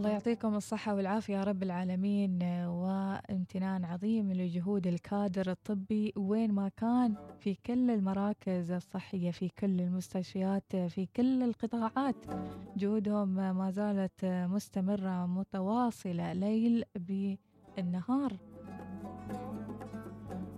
الله يعطيكم الصحة والعافية يا رب العالمين. وامتنان عظيم لجهود الكادر الطبي وين ما كان في كل المراكز الصحية في كل المستشفيات في كل القطاعات. جهودهم ما زالت مستمرة متواصلة ليل بالنهار.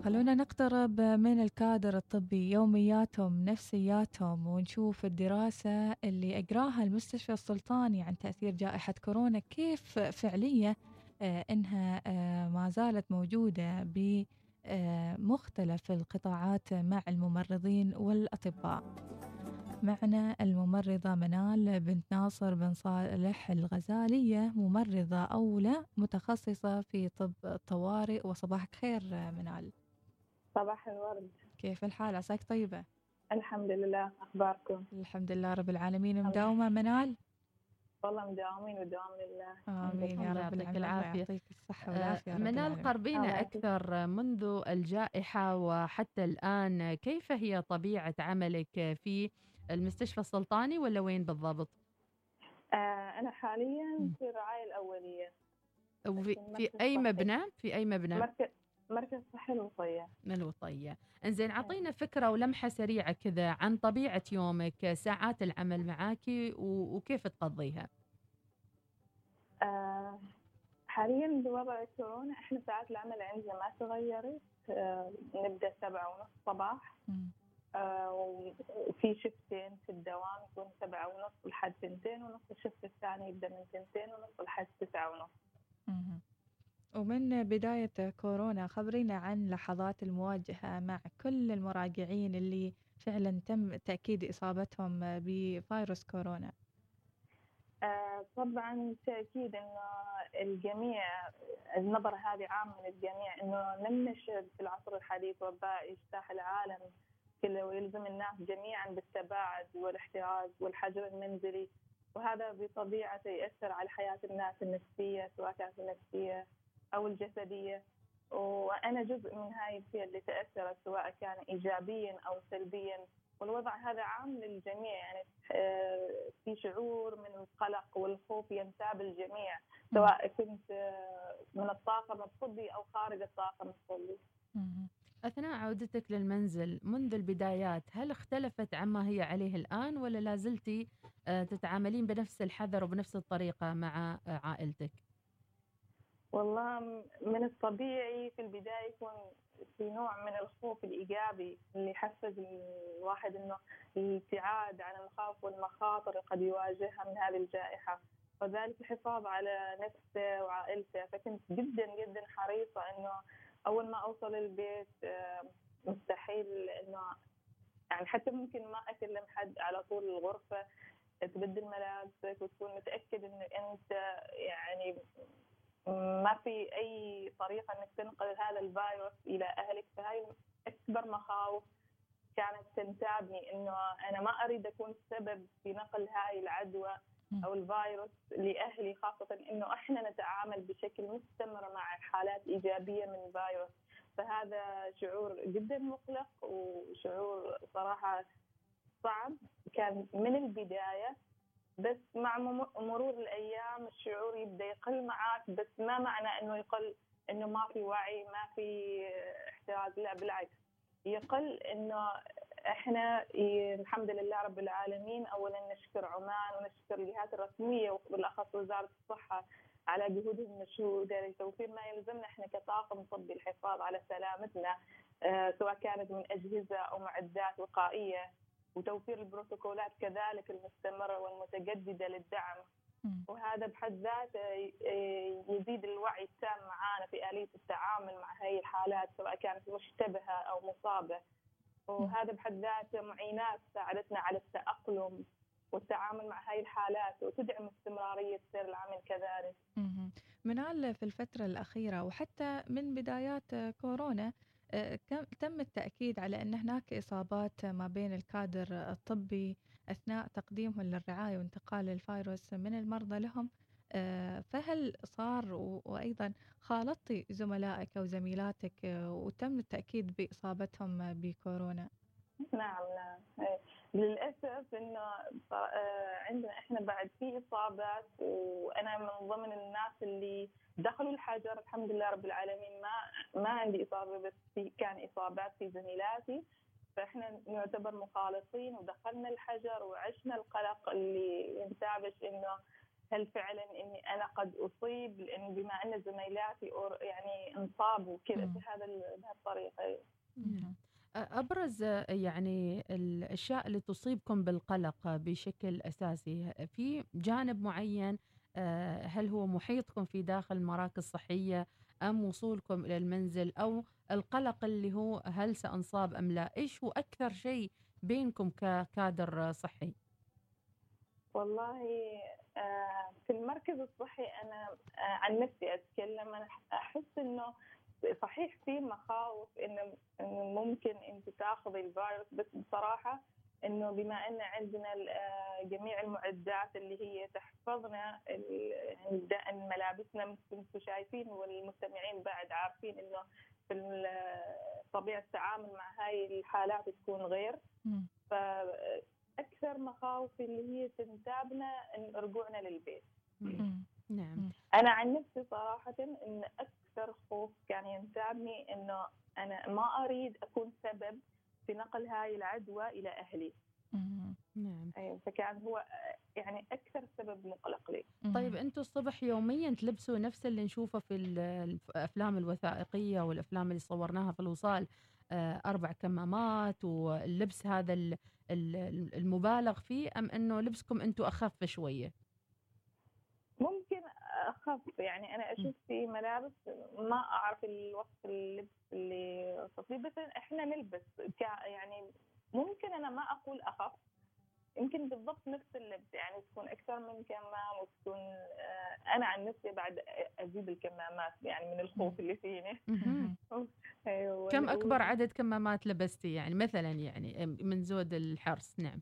خلونا نقترب من الكادر الطبي يومياتهم نفسياتهم ونشوف الدراسة اللي أجراها المستشفى السلطاني عن تأثير جائحة كورونا كيف فعلية آه، إنها آه، ما زالت موجودة بمختلف القطاعات مع الممرضين والأطباء. معنا الممرضة منال بنت ناصر بن صالح الغزالية ممرضة أولى متخصصة في طب الطوارئ وصباحك خير منال. صباح الورد كيف الحال عساك طيبة الحمد لله أخباركم الحمد لله رب العالمين مداومة منال والله مداومين ودوام لله آمين يا رب يعطيك العافية يعطيك الصحة والعافية آه، منال قربينا. أكثر منذ الجائحة وحتى الآن كيف هي طبيعة عملك في المستشفى السلطاني ولا وين بالضبط؟ آه أنا حاليا. في الرعاية الأولية وفي المركز في أي الصحي. مبنى؟ في أي مبنى؟ مركز مركز صحي الوصية. الوطية إنزين أعطينا فكرة ولمحة سريعة كذا عن طبيعة يومك ساعات العمل معاكي وكيف تقضيها؟ آه حاليا بوضع كورونا إحنا ساعات العمل عندنا ما تغيرت. آه نبدأ سبعة ونص صباح. آه وفي شفتين في الدوام يكون سبعة ونص لحد تنتين ونص الشفت الثاني يبدأ من تنتين ونص لحد تسعة ونص. ومن بداية كورونا خبرينا عن لحظات المواجهة مع كل المراجعين اللي فعلا تم تأكيد إصابتهم بفيروس كورونا. آه، طبعا تأكيد أنه الجميع النظرة هذه عامة للجميع أنه لم نشهد في العصر الحديث وباء يجتاح العالم كله ويلزم الناس جميعا بالتباعد والاحتراز والحجر المنزلي. وهذا بطبيعته يأثر على حياة الناس النفسية سواء كانت النفسية أو الجسدية وأنا جزء من هاي الفئة اللي تأثرت سواء كان إيجابيا أو سلبيا والوضع هذا عام للجميع يعني آه، في شعور من القلق والخوف ينتاب الجميع سواء كنت آه، من الطاقم الطبي أو خارج الطاقم الطبي. أثناء عودتك للمنزل منذ البدايات هل اختلفت عما هي عليه الآن ولا لازلتي آه، تتعاملين بنفس الحذر وبنفس الطريقة مع عائلتك؟ والله من الطبيعي في البداية يكون في نوع من الخوف الإيجابي اللي يحفز الواحد إنه الابتعاد عن المخاوف والمخاطر اللي قد يواجهها من هذه الجائحة. وذلك الحفاظ على نفسه وعائلته. فكنت جدا جدا حريصة إنه أول ما أوصل البيت آه، مستحيل إنه يعني حتى ممكن ما أكلم حد على طول الغرفة تبدل ملابسك وتكون متأكد إنه أنت يعني ما في أي طريقة إنك تنقل هذا الفيروس إلى أهلك. فهاي أكبر مخاوف كانت تنتابني إنه أنا ما أريد أكون سبب في نقل هاي العدوى أو الفيروس لأهلي خاصة إنه إحنا نتعامل بشكل مستمر مع حالات إيجابية من الفيروس فهذا شعور جدا مقلق وشعور صراحة صعب. كان من البداية بس مع مرور الأيام الشعور يبدأ يقل معك بس ما معنى إنه يقل إنه ما في وعي ما في احتراز لا بالعكس. يقل إنه إحنا الحمد لله رب العالمين اولا نشكر عمان ونشكر الجهات الرسمية وبالأخص وزارة الصحة على جهودهم المشهودة لتوفير ما يلزمنا إحنا كطاقم طبي الحفاظ على سلامتنا آه، سواء كانت من أجهزة أو معدات وقائية. وتوفير البروتوكولات كذلك المستمرة والمتجددة للدعم. وهذا بحد ذاته يزيد الوعي التام معانا في آلية التعامل مع هذه الحالات سواء كانت مشتبهة أو مصابة وهذا بحد ذاته معينات ساعدتنا على التأقلم والتعامل مع هذه الحالات وتدعم استمرارية سير العمل كذلك. منال في الفترة الأخيرة وحتى من بدايات كورونا تم التأكيد على أن هناك إصابات ما بين الكادر الطبي أثناء تقديمهم للرعاية وانتقال الفيروس من المرضى لهم آه، فهل صار وأيضا خالطتي زملائك أو زميلاتك آه، وتم التأكيد بإصابتهم بكورونا؟ نعم نعم إيه. للأسف إنه آه، عندنا إحنا بعد في إصابات وأنا من ضمن الناس اللي دخلوا الحجر الحمد لله رب العالمين ما ما عندي إصابة بس في كان إصابات في زميلاتي فإحنا نعتبر مخالطين ودخلنا الحجر وعشنا القلق اللي ينتابش إنه هل فعلا إني أنا قد أصيب لأن بما أن زميلاتي يعني انصابوا كذا. بهذا ال- بهالطريقة نعم. أبرز يعني الأشياء اللي تصيبكم بالقلق بشكل أساسي في جانب معين هل هو محيطكم في داخل المراكز الصحية أم وصولكم إلى المنزل أو القلق اللي هو هل سأنصاب أم لا؟ إيش هو أكثر شيء بينكم ككادر صحي؟ والله في المركز الصحي آه، عن نفسي أتكلم أنا أحس إنه صحيح في مخاوف انه انه ممكن أنت تاخذي الفيروس بس بصراحة إنه بما إن عندنا آه، جميع المعدات اللي هي تحفظنا دا- ملابسنا مثل ما أنتم شايفين والمستمعين بعد عارفين إنه في ال- طبيعة التعامل مع هاي الحالات تكون غير. فأكثر مخاوفي اللي هي تنتابنا إن رجوعنا للبيت. نعم أنا عن نفسي صراحة إن أكثر خوف كان ينتابني إنه أنا ما أريد أكون سبب في نقل هاي العدوى إلى أهلي. نعم. فكان هو يعني أكثر سبب مقلق لي. طيب أنتم الصبح يوميا تلبسوا نفس اللي نشوفه في ال- الأفلام الوثائقية والأفلام اللي صورناها في الوصال آه، أربع كمامات واللبس هذا ال- ال- المبالغ فيه أم أنه لبسكم أنتم أخف شوية؟ اخف يعني أنا أشوف في ملابس ما أعرف الوصف اللبس اللي لي بس إحنا نلبس. يعني ممكن أنا ما أقول أخف يمكن بالضبط نفس اللبس. يعني تكون أكثر من كمام وتكون آه، أنا عن نفسي بعد أجيب الكمامات يعني من الخوف اللي فيني. أيوة. كم أكبر عدد كمامات لبستي؟ يعني مثلا يعني من زود الحرص. نعم.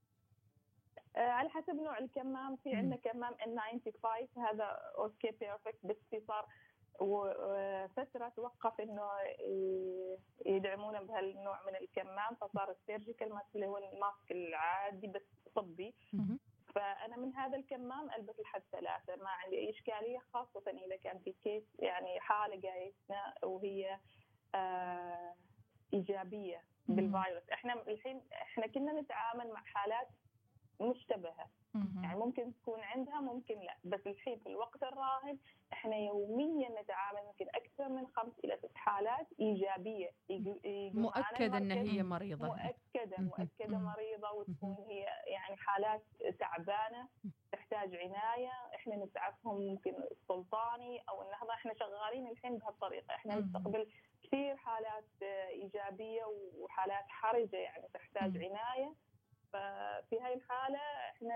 على حسب نوع الكمام في. عندنا كمام N95 هذا okay perfect بس في صار وفترة توقف إنه يدعمونا بهالنوع من الكمام فصار ال surgical mask اللي هو ال mask العادي بس طبي. فأنا من هذا الكمام ألبس لحد ثلاثة ما عندي أي إشكالية خاصة إذا كان في case يعني حالة جايتنا وهي آه إيجابية مم. بالفيروس إحنا الحين إحنا كنا نتعامل مع حالات مشتبهة. يعني ممكن تكون عندها ممكن لا بس الحين في الوقت الراهن إحنا يوميا نتعامل يمكن أكثر من خمس إلى ست حالات إيجابية يجو- يجوا معنا مؤكد إن. هي مريضة مؤكدة. مؤكدة. مريضة وتكون هي يعني حالات تعبانة تحتاج عناية إحنا نسعفهم ممكن السلطاني أو النهضة إحنا شغالين الحين بهالطريقة إحنا. نستقبل كثير حالات إيجابية وحالات حرجة يعني تحتاج. عناية ففي هاي الحالة إحنا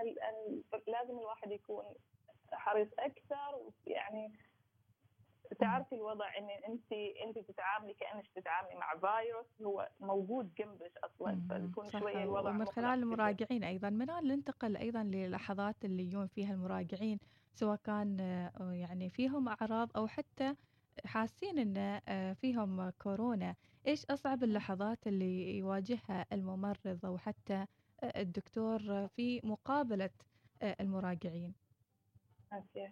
لازم الواحد يكون حريص أكثر يعني تعرفي الوضع إن انت أنت تتعاملي كأنك تتعاملي مع فيروس هو موجود جنبك أصلا صح شوية الوضع ومن خلال. المراجعين أيضا من الآن ننتقل أيضا للحظات اللي يجون فيها المراجعين سواء كان آه، يعني فيهم أعراض أو حتى حاسين إن آه، فيهم كورونا إيش أصعب اللحظات اللي يواجهها الممرض أو حتى الدكتور في مقابلة آه، المراجعين. أوكي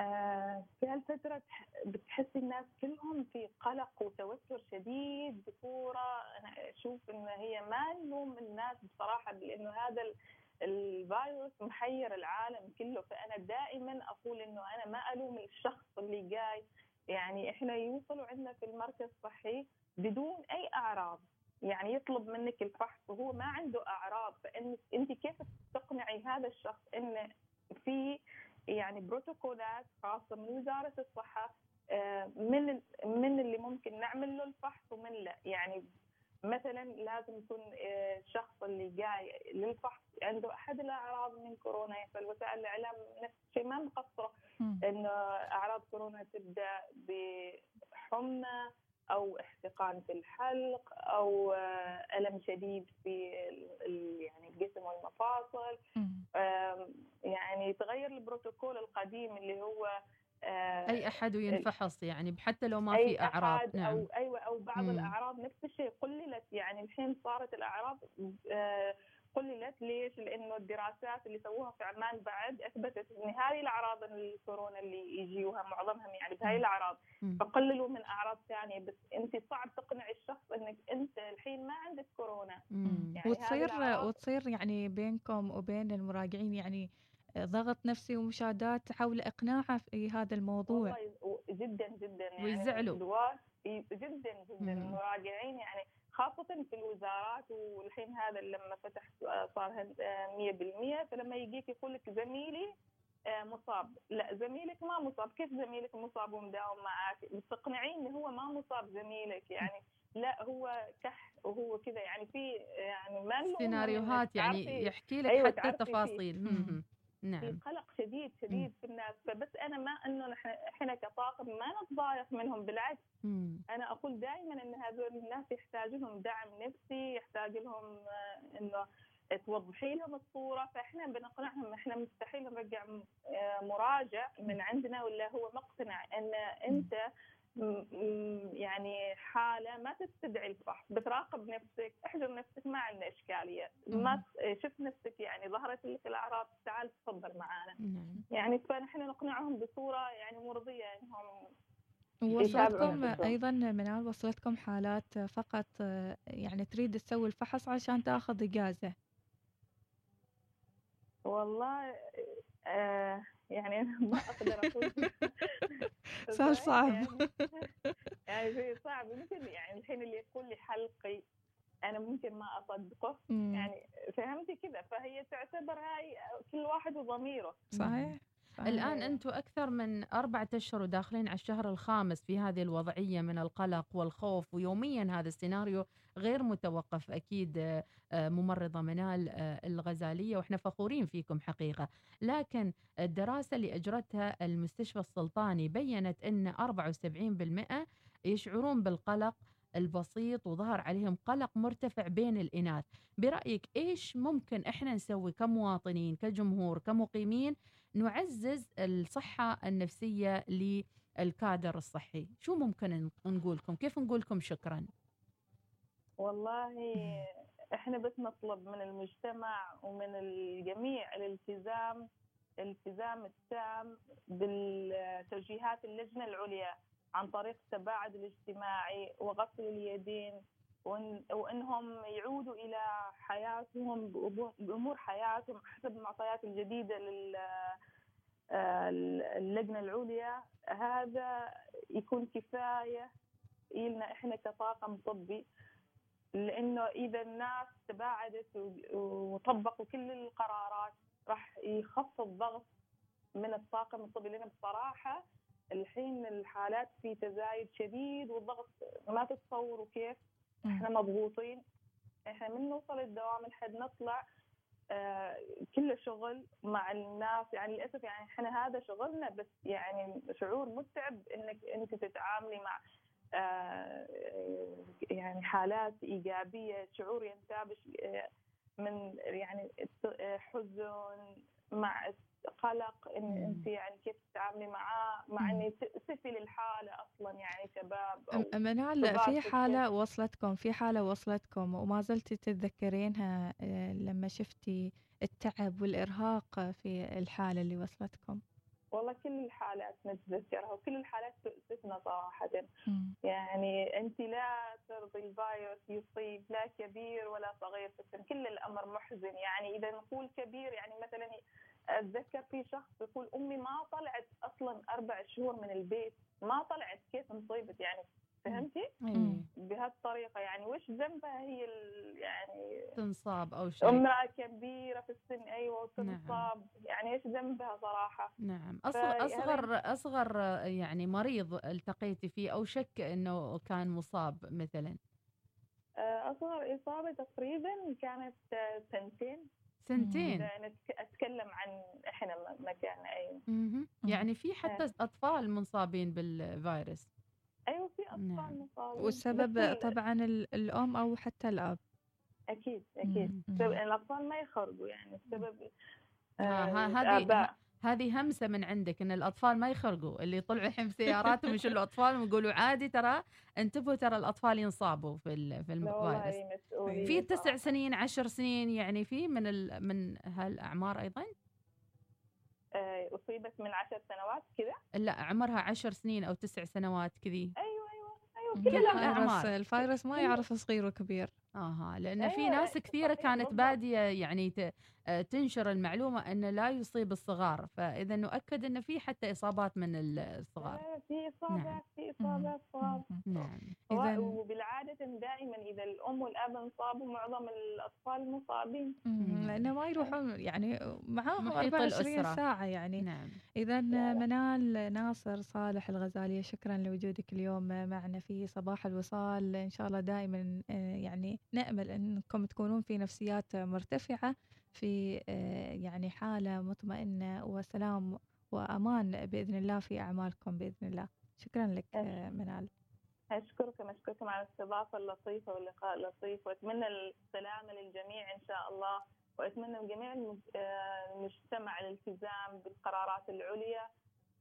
آه في هالفترة تح- بتحسي الناس كلهم في قلق وتوتر شديد بصورة أنا أشوف إن هي ما نلوم الناس بصراحة لأنه هذا ال- الفيروس محير العالم كله. فأنا دائما أقول إنه أنا ما ألوم الشخص اللي جاي. يعني إحنا يوصلوا عندنا في المركز الصحي بدون أي أعراض. يعني يطلب منك الفحص وهو ما عنده أعراض. فإن أنت كيف تقنعي هذا الشخص إن في يعني بروتوكولات خاصة من وزارة الصحة آه، من من اللي ممكن نعمل له الفحص ومن لا؟ يعني مثلا لازم يكون آه، الشخص اللي جاي للفحص عنده أحد الأعراض من كورونا فالوسائل الإعلام نفس الشيء ما مقصره. إنه أعراض كورونا تبدأ بحمى أو احتقان في الحلق أو آه، ألم شديد في يعني الجسم والمفاصل. يعني تغير البروتوكول القديم اللي هو آه، أي أحد ينفحص يعني حتى لو ما في أعراض نعم أو أيوه أو بعض مم. الأعراض نفس الشيء قللت يعني الحين صارت الأعراض آه، قللت ليش؟ لأنه الدراسات اللي سووها في عمان بعد أثبتت إن هذه الأعراض الكورونا اللي يجيوها معظمهم يعني بهاي الأعراض. فقللوا من أعراض ثانية بس أنت صعب تقنع الشخص إنك أنت الحين ما عندك كورونا. يعني وتصير وتصير يعني بينكم وبين المراجعين يعني ضغط نفسي ومشادات حول إقناعه في هذا الموضوع والله جدا جدا يعني ويزعلوا. جدا جدا. المراجعين يعني خاصة في الوزارات والحين هذا لما فتح آه، صار هن- آه، 100% فلما يجيك يقول لك زميلي آه، مصاب. لا زميلك ما مصاب. كيف زميلك مصاب ومداوم معك؟ تقنعيه ان هو ما مصاب زميلك. يعني لا هو كح وهو كذا. يعني في يعني ما سيناريوهات يعني يحكي لك أيوة، حتى. التفاصيل. مم. مم. في نعم قلق شديد شديد في الناس فبس أنا ما إنه نحن إحنا كطاقم ما نتضايق منهم بالعكس مم. أنا أقول دائما إن هذول الناس يحتاج لهم دعم نفسي يحتاج لهم آه، إنه توضحي لهم الصورة فإحنا بنقنعهم إحنا مستحيل نرجع آه، مراجع من عندنا ولا هو مقتنع إن أنت م- م- يعني حالة ما تستدعي الفحص بتراقب نفسك احجر نفسك ما عندنا إشكالية. ما ت- شفت نفسك يعني ظهرت لك الأعراض تعال تفضل معنا نعم. يعني فنحن نقنعهم بصورة يعني مرضيه إنهم وصلتكم. أيضا منال وصلتكم حالات فقط يعني تريد تسوي الفحص عشان تاخذ إجازة. والله آه يعني ما أقدر أقول. سؤال صعب. يعني يعني شيء صعب ممكن يعني الحين اللي يقول لي حلقي أنا ممكن ما أصدقه مم. يعني فهمتي كذا فهي تعتبر هاي كل واحد وضميره صحيح. الآن أنتم أكثر من أربعة أشهر وداخلين على الشهر الخامس في هذه الوضعية من القلق والخوف ويوميا هذا السيناريو غير متوقف أكيد آه، آه، ممرضة منال آه، الغزالية وإحنا فخورين فيكم حقيقة. لكن الدراسة اللي أجرتها المستشفى السلطاني بيّنت أن 74% يشعرون بالقلق البسيط وظهر عليهم قلق مرتفع بين الإناث. برأيك إيش ممكن إحنا نسوي كمواطنين كجمهور كمقيمين نعزز الصحة النفسية للكادر الصحي. شو ممكن نقول لكم كيف نقول لكم شكرا؟ والله إحنا بس نطلب من المجتمع ومن الجميع الالتزام الالتزام التام بالتوجيهات اللجنة العليا عن طريق التباعد الاجتماعي وغسل اليدين وإن وإنهم يعودوا إلى حياتهم بامور حياتهم حسب المعطيات الجديدة لل آه، اللجنة العليا. هذا يكون كفاية لنا إحنا كطاقم طبي لأنه إذا الناس تباعدت وطبقوا كل القرارات راح يخفض ضغط من الطاقم الطبي. لأن بصراحة الحين الحالات في تزايد شديد والضغط ما تتصوروا كيف. إحنا مضغوطين. إحنا من نوصل الدوام لحد نطلع آه كله شغل مع الناس. يعني للأسف يعني إحنا هذا شغلنا بس يعني شعور متعب إنك أنت تتعاملي مع آه يعني حالات إيجابية شعور ينتابش آه من يعني حزن مع قلق ان. انت يعني كيف تتعاملي معاه مع. إني تأسفي للحالة أصلا يعني شباب منال في حالة وصلتكم في حالة وصلتكم وما زلتي تتذكرينها آه، لما شفتي التعب والإرهاق في الحالة اللي وصلتكم والله كل الحالات نتذكرها وكل الحالات تؤسفنا صراحة مم. يعني أنت لا ترضي الفيروس يصيب لا كبير ولا صغير في السن كل الأمر محزن يعني إذا نقول كبير يعني مثلا أتذكر في شخص يقول أمي ما طلعت أصلا أربع شهور من البيت ما طلعت كيف انصيبت يعني فهمتي. بهالطريقة يعني وش ذنبها هي ال- يعني تنصاب أو شيء. أمرأة كبيرة في السن أيوة نعم. وتنصاب يعني إيش ذنبها صراحة؟ نعم. أصغر أصغر أصغر يعني مريض التقيتي فيه أو شك أنه كان مصاب مثلا؟ أصغر إصابة تقريبا كانت آه، سنتين سنتين. نتك- أتكلم عن إحنا م- مكان. مم. يعني في حتى أطفال منصابين بالفيروس. أيوة في أطفال نعم. مصابين والسبب طبعا ال- الأم أو حتى الأب. أكيد أكيد. مم. السبب- الأطفال ما يخرجوا يعني. السبب آه، آه، هذه الآباء. هذه همسة من عندك إن الأطفال ما يخرقوا اللي يطلعوا الحين بسياراتهم يشيلوا اطفال ويقولوا عادي ترى انتبهوا ترى الأطفال ينصابوا في في الفيروس في تسع. سنين عشر سنين يعني في من ال... من هالأعمار أيضا؟ آه، أصيبت من عشر سنوات كذا؟ لا عمرها عشر سنين أو تسع سنوات كذي. أيوة أيوة مم. كل الفيروس الفيروس ما يعرف صغير وكبير. أها لأن في أيوة، ناس كثيرة صحيح، كانت. بادية يعني. آه، تنشر المعلومة انه لا يصيب الصغار فإذا نؤكد إن في حتى إصابات من الصغار آه، في إصابات في مم. إصابات صغار. نعم إذن- وبالعادة دائما إذا الأم والأب انصابوا معظم الأطفال مصابين. لأنه ما يروحون يعني معاهم محيط 24 الأسرة. ساعة يعني نعم لا. منال ناصر صالح الغزالية شكرا لوجودك اليوم معنا في صباح الوصال إن شاء الله دائما آه، يعني نأمل أنكم تكونون في نفسيات مرتفعة في آه، يعني حالة مطمئنة وسلام وأمان بإذن الله في أعمالكم بإذن الله. شكرا لك آه، منال. أشكركم أشكركم على الاستضافة اللطيفة واللقاء اللطيف وأتمنى السلامة للجميع إن شاء الله وأتمنى من جميع المج- آه، المجتمع الالتزام بالقرارات العليا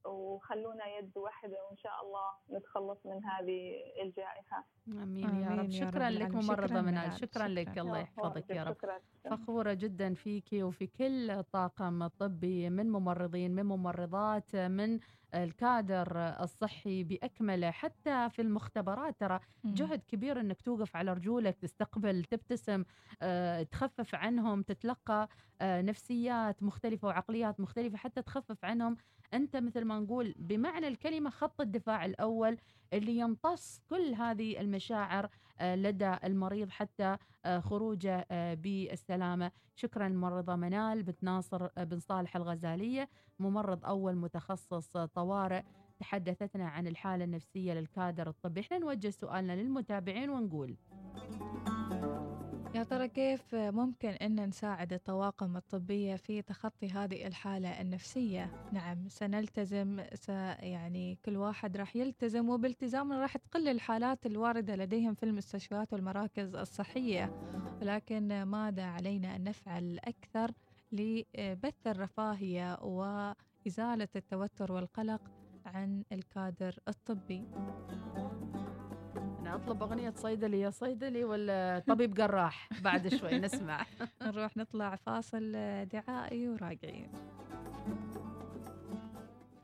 وخلونا يد واحدة وإن شاء الله نتخلص من هذه الجائحة. آمين يا آمين رب. يا شكرا رب لك العالمين. ممرضة شكراً منال. منال. شكرا لك. شكراً. الله يحفظك يا رب. شكرا. فخورة جدا فيكي وفي كل الطاقم الطبي من ممرضين من ممرضات من الكادر الصحي بأكمله حتى في المختبرات ترى جهد كبير إنك توقف على رجولك تستقبل تبتسم آه، تخفف عنهم تتلقى آه، نفسيات مختلفة وعقليات مختلفة حتى تخفف عنهم أنت مثل ما نقول بمعنى الكلمة خط الدفاع الأول اللي يمتص كل هذه المشاعر آه، لدى المريض حتى آه، خروجه آه، بالسلامة. شكرا الممرضة منال بنت ناصر بن صالح الغزالية ممرض أول متخصص طوارئ. تحدثتنا عن الحالة النفسية للكادر الطبي. إحنا نوجه سؤالنا للمتابعين ونقول. يا ترى كيف ممكن أن نساعد الطواقم الطبية في تخطي هذه الحالة النفسية؟ نعم سنلتزم س يعني كل واحد راح يلتزم وبالتزام راح تقل الحالات الواردة لديهم في المستشفيات والمراكز الصحية ولكن ماذا علينا أن نفعل أكثر لبث الرفاهية وإزالة التوتر والقلق عن الكادر الطبي أنا أطلب أغنية صيدلي يا صيدلي ولا طبيب جراح؟ بعد شوي نسمع. نروح نطلع فاصل دعائي وراجعين.